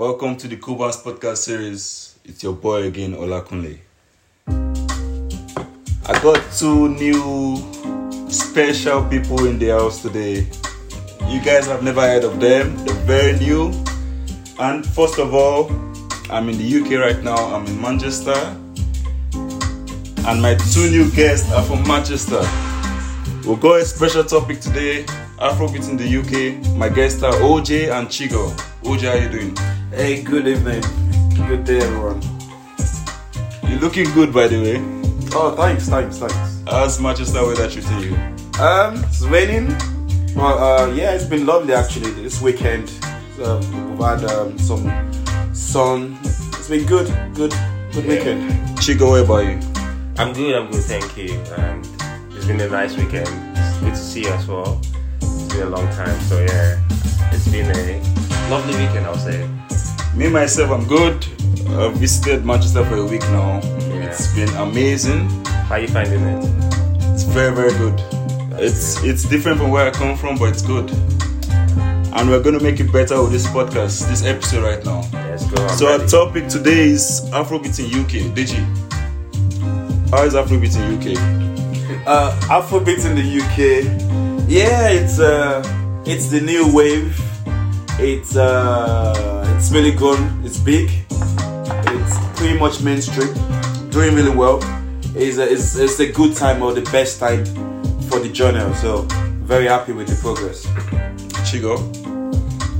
Welcome to the Kubans podcast series. It's your boy again, Olakunle. I got two new special people in the house today. You guys have never heard of them. They're very new. And first of all, I'm in the UK right now. I'm in Manchester. And my two new guests are from Manchester. We've got a special topic today Afrobeat in the UK. My guests are OJ and Chigo. OJ, how you doing? Hey, good evening. Good day, everyone. You're looking good, by the way. Oh, thanks, thanks, thanks. How's Manchester weather treating you? See you. Um, it's raining. Well, uh, yeah, it's been lovely actually this weekend. Uh, we've had um, some sun. It's been good, good, good weekend. Chigo, what about you? I'm good, I'm good, thank you. And it's been a nice weekend. It's good to see you as well. It's been a long time, so yeah, it's been a lovely weekend, I'll say. Me myself, I'm good. I've visited Manchester for a week now. Yeah. It's been amazing. How are you finding it? It's very, very good. It's it's different from where I come from, but it's good. And we're gonna make it better with this podcast, this episode right now. Let's go. I'm so our topic today is Afrobeat in UK. Digi, how is Afrobeat in UK? Uh, Afrobeat in the UK. Yeah, it's uh, it's the new wave. It's uh, it's really good. It's big. It's pretty much mainstream. Doing really well. It's a, it's, it's a good time or the best time for the journal. So very happy with the progress. Chigo,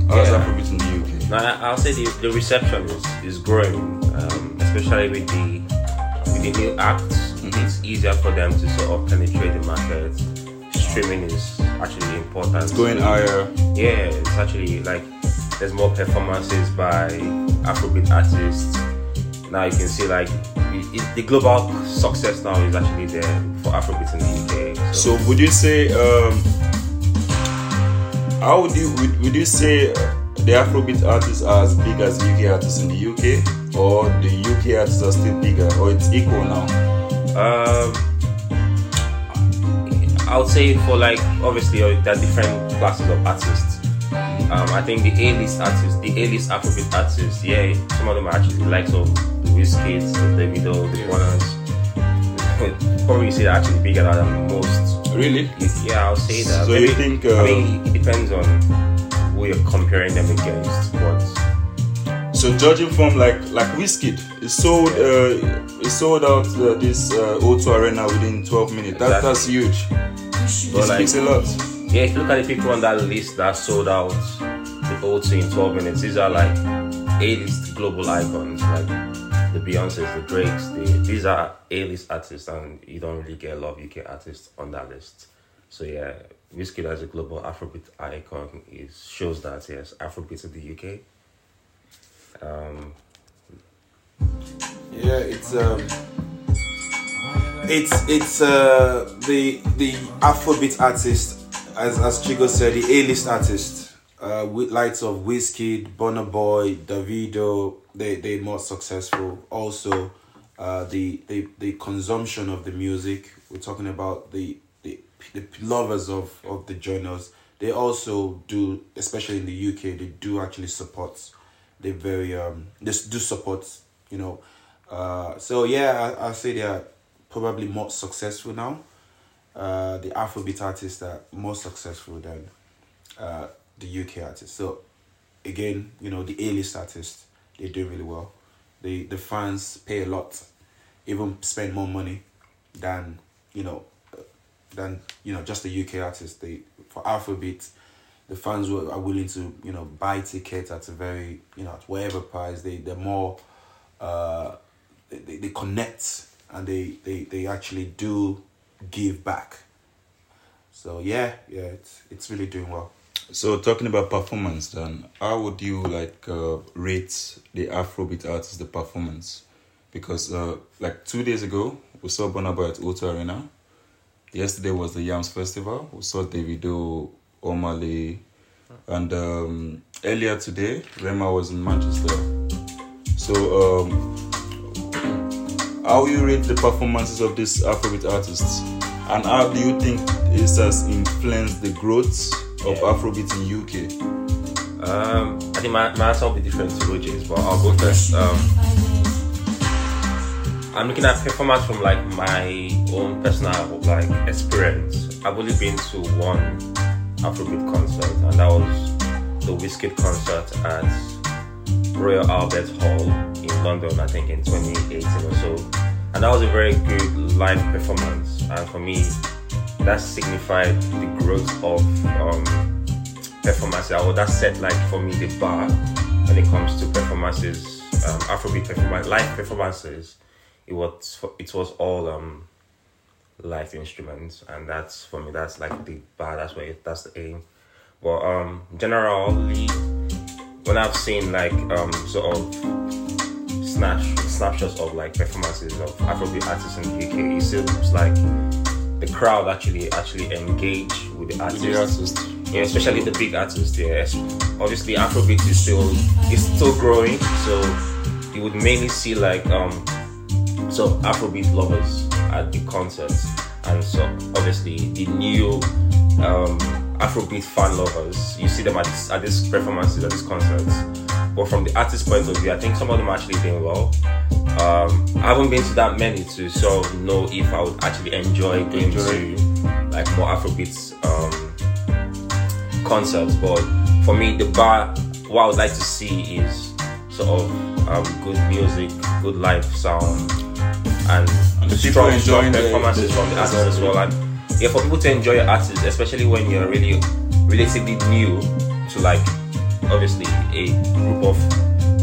how is Yeah. Afrobeat in the UK? No, I- I'll say the, the reception is, is growing, um, especially with the with the new acts. It's easier for them to sort of penetrate the market. Streaming is actually important. It's going higher. yeah, it's actually like there's more performances by Afrobeat artists. Now you can see like it, it- the global success now is actually there for Afrobeat in the UK. So would you say um, how would you would, would you say the Afrobeat artists are as big as UK artists in the UK, or the UK artists are still bigger, or it's equal now? Um, I would say for like obviously uh, there are different classes of artists. Um, I think the A-list artists, the A-list Afrobeat artists, yeah, some of them are actually the likes of the Wizkids, the Davido, the Warners. Probably say they're actually bigger than most. Really? Yeah, I'll say that. So you think, uh, I mean, it depends on who you're comparing them against. But So judging from like like Wizkid, it sold uh, it sold out uh, this uh, O2 Arena within 12 minutes. That, Exactly. that's huge. But It like- speaks a lot. yeah, if you look at the people on that list that sold out the O2 in 12 minutes, these are like A-list global icons, like the Beyonces, the Drakes. The, these are A-list artists, and you don't really get a lot of UK artists on that list. So yeah, Wizkid as a global Afrobeat icon is shows that yes, Afrobeat in the UK. Um, Yeah, it's um, it's it's uh the the Afrobeat artist, as as Chigo said, the A-list artist, uh, with lights of Wizkid, Burna Boy, Davido, they they more successful. Also, uh, the the the consumption of the music. We're talking about the the, the lovers of of the genres. They also do, especially in the UK, they do actually support. They very um they do support. You know, uh, so yeah, I, I say they are probably more successful now. Uh, the Afrobeat artists are more successful than uh, the UK artists. So again, you know, the A-list artists they do really well. The the fans pay a lot, even spend more money than you know than you know just the UK artists. They for Afrobeat, the fans will, are willing to you know buy tickets at a very you know at whatever price. They they're more uh, they, they connect and they, they they actually do give back. So yeah, yeah, it's it's really doing well. So talking about performance, then how would you like uh, rate the Afrobeat artist the performance? Because uh, like two days ago we saw Burna at O2 Arena. Yesterday was the Yams Festival. We saw Davido, Omah Lay, and um, earlier today Rema was in Manchester. So um, how you rate the performances of these Afrobeat artists, and how do you think this has influenced the growth of Yeah. Afrobeat in UK? Um, I think my, my answer will be different to Roger's, but I'll go first. Um, I'm looking at performance from like my own personal like experience. I've only been to one Afrobeat concert, and that was the Wizkid concert at Royal Albert Hall London. I think in 2018 or so, and that was a very good live performance. And for me, that signified the growth of um, performance. Or that set like for me the bar when it comes to performances, um, Afrobeat performance, live performances it was it was all um live instruments and that's for me that's like the bar that's where it, that's the aim but um generally when i've seen like um sort of snatch snapshots of like performances of afrobeat artists in the uk it seems like the crowd actually actually engage with the artist, The artist. yeah especially the big artists yeah obviously afrobeat is still is still growing so you would mainly see like um so Afrobeat lovers at the concerts, and so obviously the new um, Afrobeat fan lovers, you see them at at these performances at these concerts. But from the artist point of view, I think some of them are actually doing well. Um, I haven't been to that many to sort of know if I would actually enjoy going Enjoy. to like more Afrobeat um, concerts. But for me, the bar, what I would like to see is sort of um, good music, good live sound, and, And the people strong, enjoying strong the- performances the- from the artists as well. And yeah, for people to enjoy your artists, especially when you're really relatively new to like obviously a group of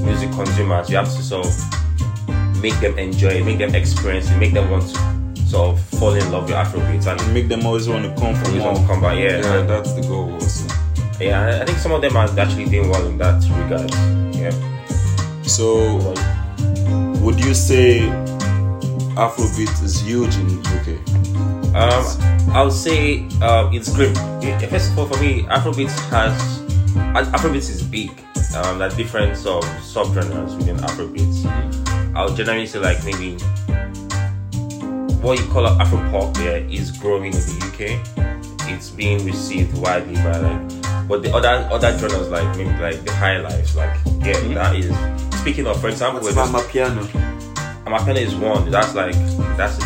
music consumers, you have to sort of make them enjoy it, make them experience it, make them want to sort of fall in love with Afrobeat and Make them always want to come for more. want to come back. Yeah, Yeah, and- that's the goal also. yeah. I- I think some of them are actually doing well in that regard. Yeah. So, would you say Afrobeat is huge in UK? Um, I would say um, it's great. First of all, for me, Afrobeat has Af- Afrobeat is big. Um, there are different of subgenres within Afrobeat. I would generally say like maybe what you call Afro pop yeah, is growing in the UK. It's being received widely by like, but the other other genres like maybe like the high life, like yeah, that is. Speaking of, for example, What's about Amapiano? Is one. That's like that's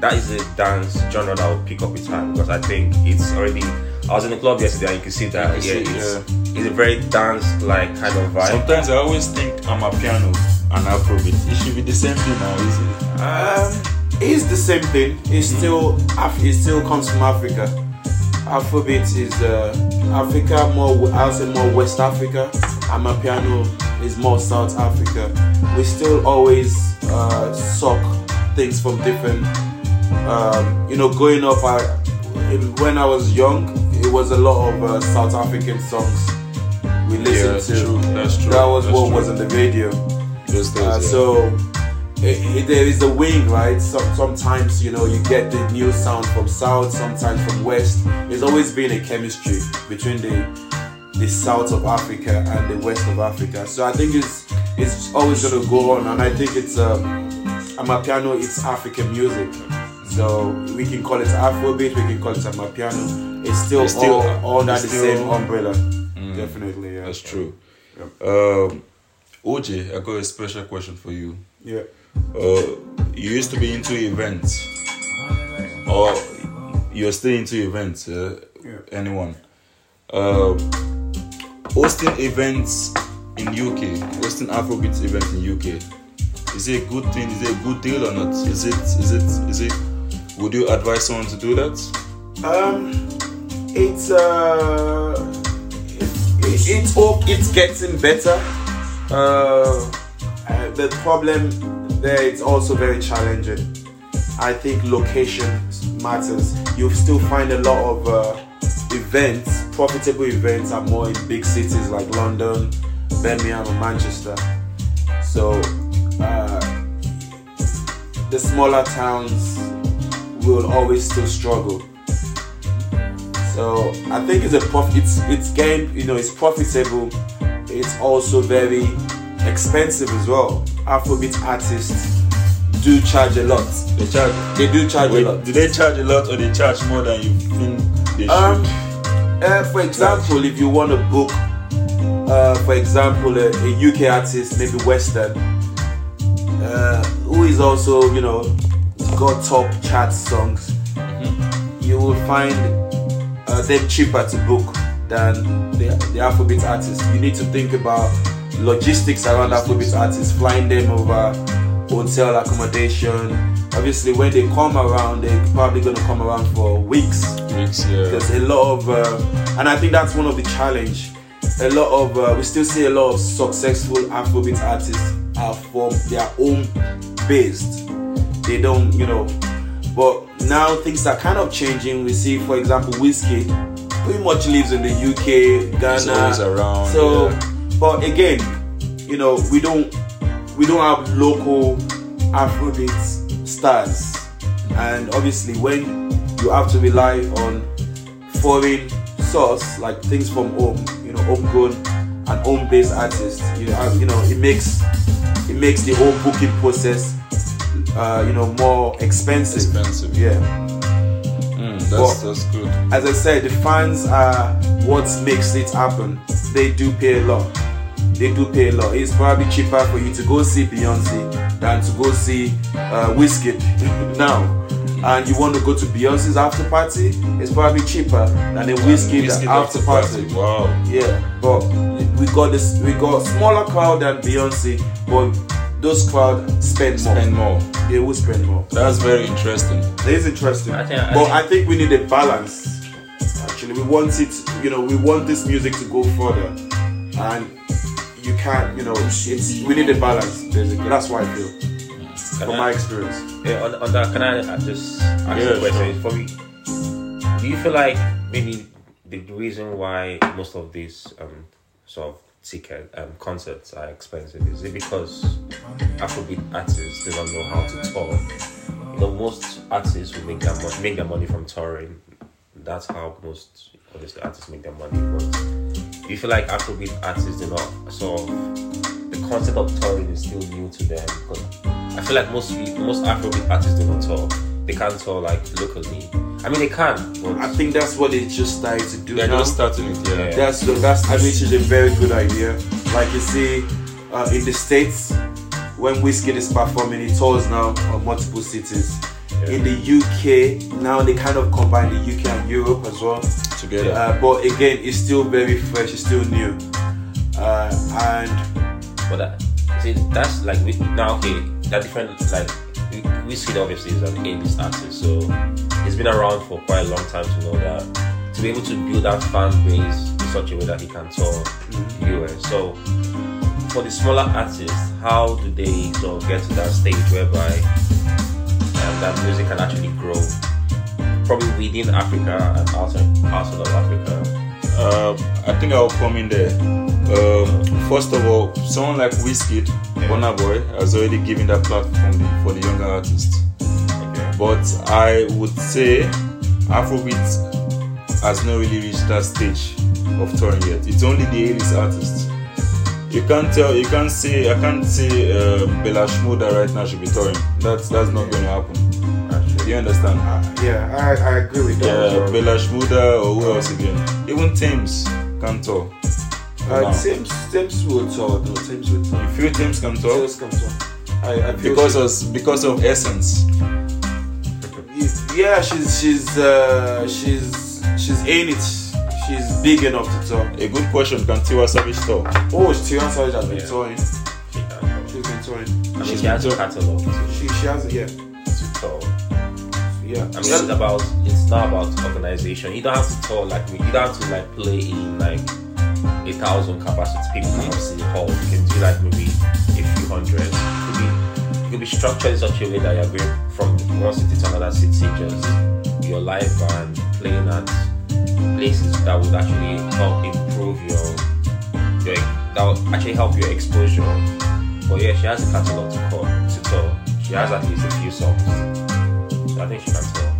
that is a dance genre that will pick up with time because I think it's already. I was in the club yesterday and you can see that You yeah, can see, it's, it's a very dance like kind of vibe. Sometimes I always think Amapiano and Afrobeat. It should be the same thing now, is it? Um, it's the same thing. It's still Af- it still comes from Africa. Afrobeat is uh, Africa more. I'll say more West Africa. Amapiano is more South Africa. We still always uh, suck things from different. Um, you know, growing up, I when I was young, it was a lot of uh, South African songs we listened Yeah, to. true. That's true. That was That's what true. was in the days, Uh, yeah. so it, it, there is a wing, right? Some, sometimes you know you get the new sound from south, sometimes from west. There's always been a chemistry between the the south of Africa and the west of Africa. So I think it's it's always gonna go on, and I think it's um, Amapiano. It's African music. So we can call it Afrobeat, we can call it Amapiano. It's still, It's still- all, under the same umbrella. Definitely, yeah. That's true. Um, OJ, I got a special question for you. Yeah. Uh, you used to be into events, or you're still into events. Uh, Yeah. Anyone? Uh, hosting events in UK, hosting Afrobeat events in UK. Is it a good thing? Is it a good deal or not? Is it? Is it? Is it? Would you advise someone to do that? Um, it's uh, it, it's all it's getting better. Uh, uh, the problem there it's also very challenging. I think location matters. You'll still find a lot of uh, events, profitable events, are more in big cities like London, Birmingham, and Manchester. So uh, the smaller towns will always still struggle. So I think it's a prof. It's it's game. You know, it's profitable. It's also very expensive as well. Afrobeat artists do charge a lot. They charge. They do charge Wait, a lot. do they charge a lot or they charge more than you think they should? Um, uh, for example, if you want to book uh, for example, a, a UK artist, maybe Western, uh, who is also, you know, got top chart songs, you will find uh, them cheaper to book than the, the Afrobeat artists. You need to think about logistics around Afrobeat artists, flying them over, hotel accommodation. Obviously, when they come around, they're probably going to come around for weeks. Weeks, yeah. There's a lot of, uh, and I think that's one of the challenge. A lot of, uh, we still see a lot of successful Afrobeat artists are from their own based. They don't, you know, but now things are kind of changing. We see, for example, Whiskey pretty much lives in the UK, Ghana. Around, So, yeah. but again, you know, we don't we don't have local Afrobeat stars, and obviously when you have to rely on foreign source like things from home, you know, homegrown and home-based artists, you have, you know, it makes it makes the whole booking process, uh, you know, more expensive. Expensive. Yeah. Mm, that's, that's good. As I said, the fans are what makes it happen. They do pay a lot. They do pay a lot. It's probably cheaper for you to go see Beyonce than to go see uh, Wizkid now. And you want to go to Beyonce's after party? It's probably cheaper than a Wizkid, Whiskey after party. Wow. Yeah, but we got this. We got smaller crowd than Beyonce, but those crowd spend more. And more. They will spend more. That's very interesting. It is interesting. I think- I but think- I think we need a balance. Actually, we want it. You know, we want this music to go further, and you can't. You know, it's we need a balance. Basically, that's why I feel, Can from I- my experience. Yeah, on, on that, can I just ask Yeah, a question? sure. For me, do you feel like maybe the reason why most of these um, sort of ticket um, concerts are expensive is it because Afrobeat artists do not know how to tour? You know, most artists will make their money, make their money from touring. That's how most obviously artists make their money. But you feel like Afrobeat artists do not of the concept of touring is still new to them? Because I feel like most most Afrobeat artists do not tour. They can't tour like locally. I mean, they can, but I think that's what they just started to do They're now. just starting it, yeah. Yeah. That's that's I think it's a very good idea. Like you see, uh, in the states, when whiskey is performing, he tours now on multiple cities. In the UK, now they kind of combine the UK and Europe as well. Together. Uh, but again, it's still very fresh. It's still new. Uh, and but that, see, that's like we, now okay. That different like Whiskey obviously is an A-list artist, so he's been around for quite a long time to know that to be able to build that fan base in such a way that he can tour the US. So for the smaller artists, how do they sort of get to that stage whereby um, that music can actually grow, probably within Africa and outside outside of Africa? Uh, I think I'll come in there. Um, first of all, someone like Wizkid, Burna Boy, has already given that platform for the younger artists. Okay. But I would say Afrobeat has not really reached that stage of touring yet. It's only the A-list artists. You can't tell. You can't say. I can't say uh, Bella Shmurda right now should be touring. That's that's not going to happen. Actually, You understand? uh, yeah, I, I agree with that. Yeah. Bella Shmurda or who else again? Even Tems can't tour. Uh, Now. Tems, Tems will tour. No, Tems will tour. You feel Tems can tour Tems can tour. I, I because of because of Essence. yeah, she's she's uh, she's she's in it. She's big enough to tour. A good question: Can Tiwa Savage tour? Oh, Tiwa Savage has been Yeah. touring. she can. She's been touring. I mean, She's she has a been catalog to, She she has yeah to tour. yeah. I mean, it's about it's not about organization. You don't have to tour like me. You don't have to like play in like a thousand capacity people can see the hall. You can do like maybe a few hundred. It could be it could be structured in such a way that you're going from one city to another city, just your live band playing at places that would actually help improve your your that would actually help your exposure. But yeah, she has a catalog to call to tour. She has at least a few songs. So I think she can tour.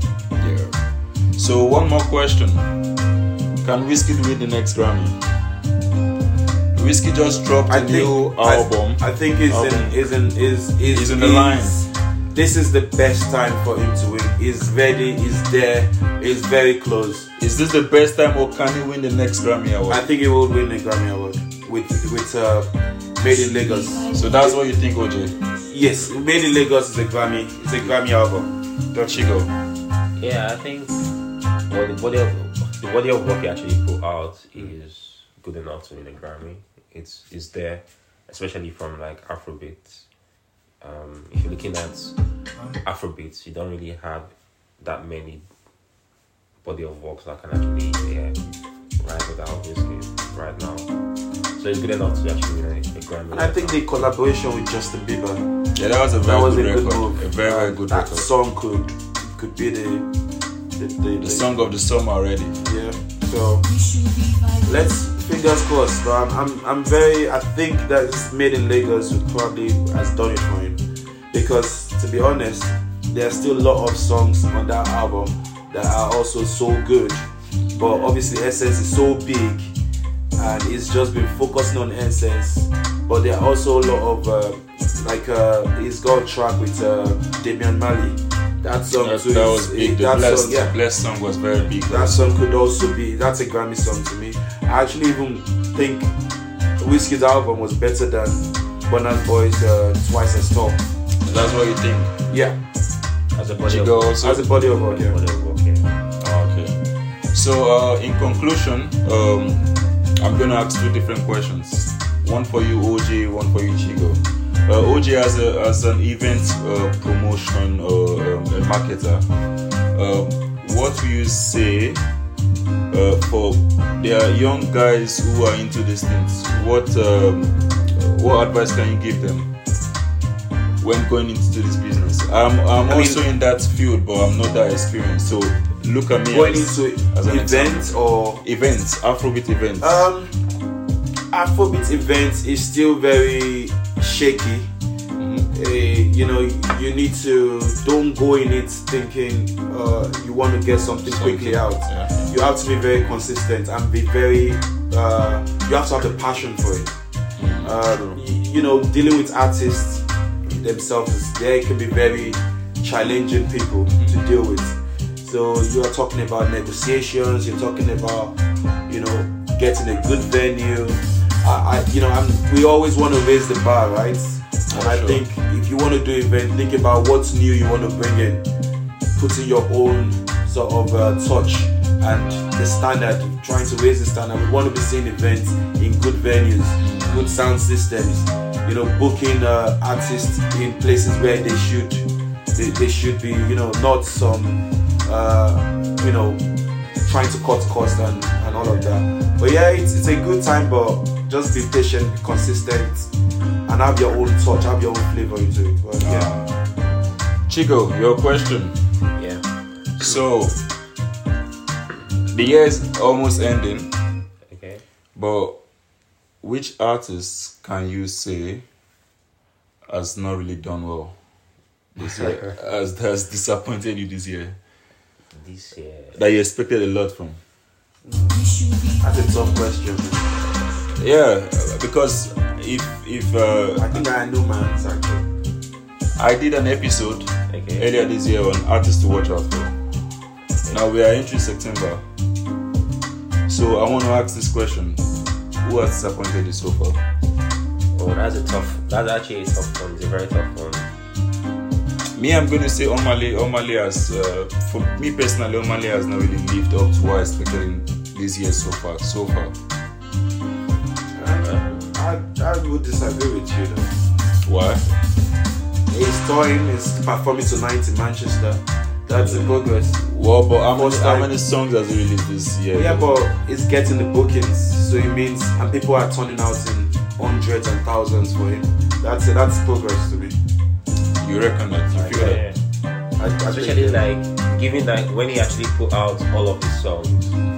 Yeah. So one more question: Can Whiskey win the next Grammy? Whiskey just dropped I a new think I- album. I, think is in is in is is He's in the line. This is the best time for him to win. He's ready. He's there. He's very close. Is this the best time, or can he win the next Grammy award? I think he will win the Grammy award with with uh, Made in Lagos. So that's what you think, OJ? Yes, Made in Lagos is a Grammy. It's a Grammy album. Don't you go? Yeah, I think well the body of the body of work he actually put out is good enough to win a Grammy. It's it's there, especially from like Afrobeats. Um, if you're looking at Afrobeats, you don't really have that many body of works that can actually yeah rise without whiskey right now. So it's good enough to actually win a, a Grammy. And I think the collaboration with Justin Bieber. Yeah, that was a very was good a good record. move. A very very good that record. song could could be the the, the, The song of the summer already. Yeah. So let's fingers crossed. I'm, I'm I'm very I think that made in Lagos probably has done it for him. Because to be honest, there are still a lot of songs on that album that are also so good. But obviously Essence is so big and it's just been focusing on Essence. But there are also a lot of uh, like uh, he's got a track with uh, Damian Marley. That song That, too that is- was big. The that blessed, song, yeah. blessed song was very big. That song could also be that's a Grammy song to me. I actually even think Whiskey's album was better than Burna Boy's uh, Twice as Tall. That's what you think. Yeah, as a body of work. also. as a body of work. Body Yeah. of work, yeah. Oh, okay. So, uh, in conclusion, um, I'm gonna ask two different questions. One for you, OJ. One for you, Chigo. Uh, OJ as a as an event uh, promotion or um, a marketer, um, what do you say uh, for there are young guys who are into these things? What um, what advice can you give them? when going into this business. I'm I'm I mean- also in that field, but I'm not that experienced. So look at me Going as, into as an events or events, Afrobeat events. um, Afrobeat events is still very shaky. Eh, you know, you need to don't go in it thinking uh, you want to get something quickly out. Yeah. You have to be very consistent and be very. Uh, you have to have the passion for it. Uh, you know, dealing with artists themselves, they can be very challenging people to deal with. So you are talking about negotiations. You're talking about, you know, getting a good venue. I, I you know, I'm, we always want to raise the bar, right? And I think if you want to do event, think about what's new you want to bring in, putting your own sort of uh, touch and the standard, trying to raise the standard. We want to be seeing events in good venues, good sound systems. You know, booking uh, artists in places where they should, they, they should be. You know, not some, uh, you know, trying to cut costs and, and all of that. But yeah, it's, it's a good time, but just be patient, be consistent, and have your own touch, have your own flavor into it. But yeah. Ah. Chigo, your question. Yeah. So the year is almost ending, Okay. but which artists can you say has not really done well this year? has has disappointed you this year? This year. That you expected a lot from? That's a tough question. Yeah, because if if uh, I think I know my answer. I did an episode Okay. earlier this year on artists to watch out for. Now we are entering September, so I want to ask this question: Who has disappointed you so far? Oh, that's a tough. That's actually a tough one. It's a very tough one. Me, I'm going to say Omah Lay. Omale has, uh, for me personally, Omah Lay has not really lived up to what I expected in this year so far. So far, I, I would disagree with you though. why? He's touring, he's performing tonight in Manchester. That's a progress. Well, but how many, how many songs has he released this year? Yeah, but it's getting the bookings, so it means and people are turning out in hundreds and thousands for him. That's it. That's progress to me. you reckon that? You feel that? Yeah. I, I Especially think, like given that when he actually put out all of his songs, he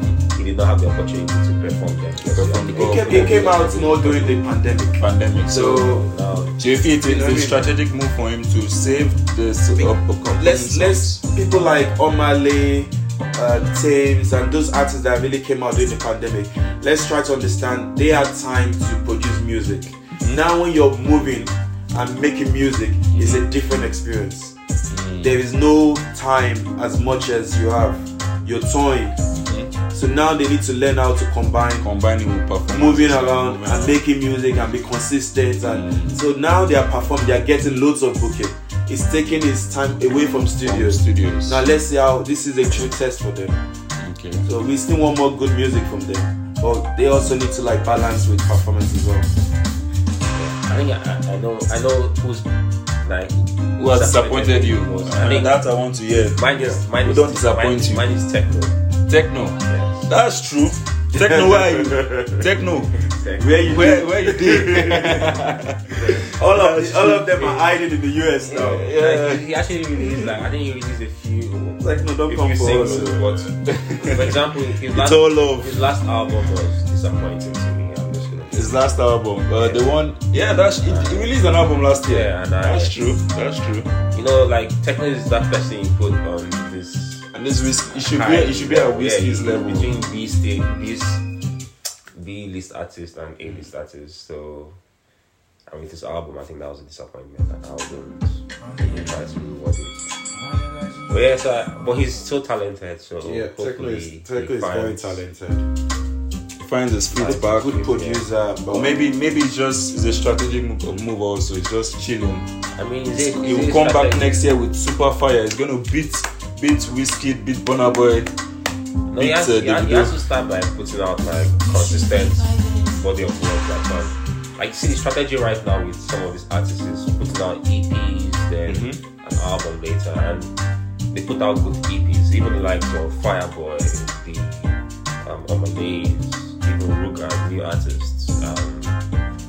did not have the opportunity to perform them. Perform he, the- came, he came out more during the pandemic. Pandemic. So, So Now, so you feel it's You know a what mean? strategic move for him to save this up, upcoming let's songs? let's people like Omah Lay, uh, Tems, and those artists that really came out during the pandemic. Let's try to understand they had time to produce music. Now, when you're moving and making music, it's a different experience. There is no time as much as you have. You're touring, So now they need to learn how to combine Combining with performance. moving around moving and making music and be consistent and Mm. so now they are performing they are getting loads of booking it's taking its time away from from studios studios. now let's see how this is a true test for them okay. so we still want more good music from them but they also need to like balance with performance as well I think I, I know I know who's like Who has disappointed you? most. I think that I want to hear. mine is mine is don't disappoint mine, you. Mine is Tekno. Tekno. Yes. That's true. Tekno, where are you? Tekno. Tekno. where you Where where you did? all of the, all of them are hiding in the US now Like, he, he actually released like I think he released a few like no don't a come few for us singles, but for example, his last all love. his last album was disappointing to me. I'm just gonna His last album, uh, the one, yeah, that's he, he released an album last year. Yeah, and I- that's true. That's true. you know like Tekno is that person you put on this And this whis- it should be high it should be at level. whiskey's yeah, level. between B state B B list artist and A list artist. So I mean, this album I think that was a disappointment, and I wouldn't really try to reward it. But yeah, so I- but he's so talented. So yeah Tekno is, he Tekno is very talented He finds his feet He's back. good producer but maybe maybe it's just it's a strategic move, uh, move also. It's just chilling. I mean, it, He will come back next year with super fire. He's gonna beat beat Whiskey, beat Burna Boy. No, he has, beat, uh, he, has, he has to start by putting out like consistent body of work. Like, um, like see the strategy right now with some of these artists is putting out EPs, then Mhm. an album later, and they put out good EPs. Even the likes of Fireboy, the um, Omah Lays, even Ruger, new artists. Um,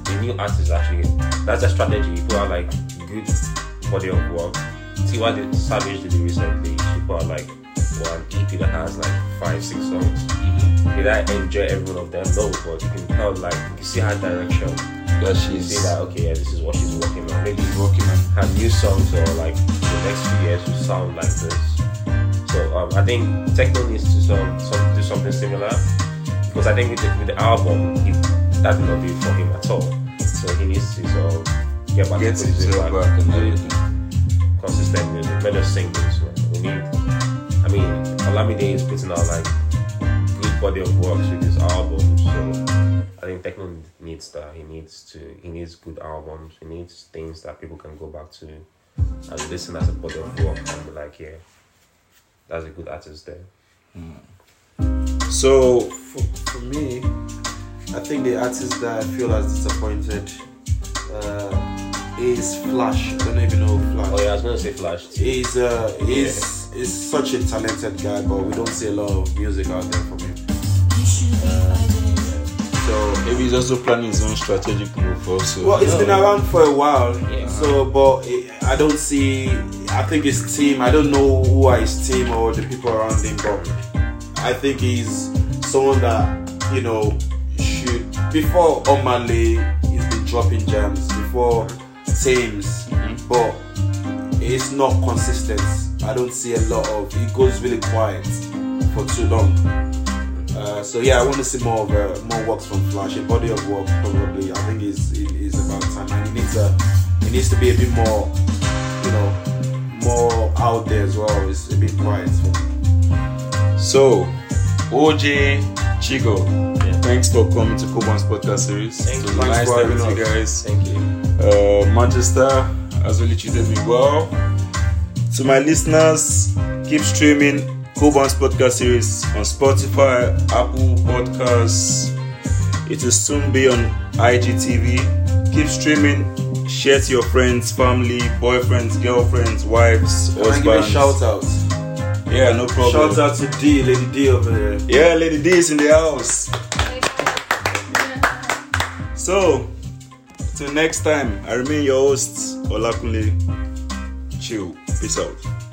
the new artists actually that's a strategy. You put out like good body of work. See what the Savage did recently. She put out like one EP that has like five, six songs. Did I enjoy every one of them? No, but you can tell like you see her direction. You she's see that okay, yeah, this is what she's working on. Maybe she's working on. her new songs or like the next few years will sound like this. So um, I think Tekno needs to some, some do something similar because I think with the, with the album he, that did not it for him at all. So he needs to sort of get back Get to himself like back and everything. Consistent music, not just singles. We need. I mean, Olamide is putting out like good body of works with his album. So I think Tekno needs that. He needs to. He needs good albums. He needs things that people can go back to and listen as a body of work and be like, yeah, that's a good artist there. So for, for me, I think the artist that I feel has disappointed uh, is Flash. I don't even know Flash. Oh yeah, I was gonna say Flash. Too. He's uh, he's, he's such a talented guy, but we don't see a lot of music out there from him. So maybe he's also planning his own strategic move also. well, it's been around for a while. Yeah. So, but it, I don't see. I think his team. I don't know who are his team or the people around him, but I think he's someone that you know should. Before Omah Lay, he's been dropping jams. Before Tems, but it's not consistent. I don't see a lot of. It goes really quiet for too long. Uh, so yeah, I want to see more of uh, more works from Flash. A body of work probably. I think is is about time, and he needs a he needs to be a bit more, you know, more out there as well. It's a bit quiet. For me. So, OJ Chigo, Yeah. thanks for coming to Koban's podcast series. Thank it was you. nice Thanks for having you us. guys. Thank you. Uh, Manchester has really treated me well. To my listeners, keep streaming Koban's podcast series on Spotify, Apple Podcasts. It will soon be on IGTV. Keep streaming. Share to your friends, family, boyfriends, girlfriends, wives, Can I give a husbands. shout out? Yeah, no problem. Shout out to D, Lady D over there. Yeah, Lady D is in the house. So, till next time, I remain your host, Olakunle. Chill. Peace out.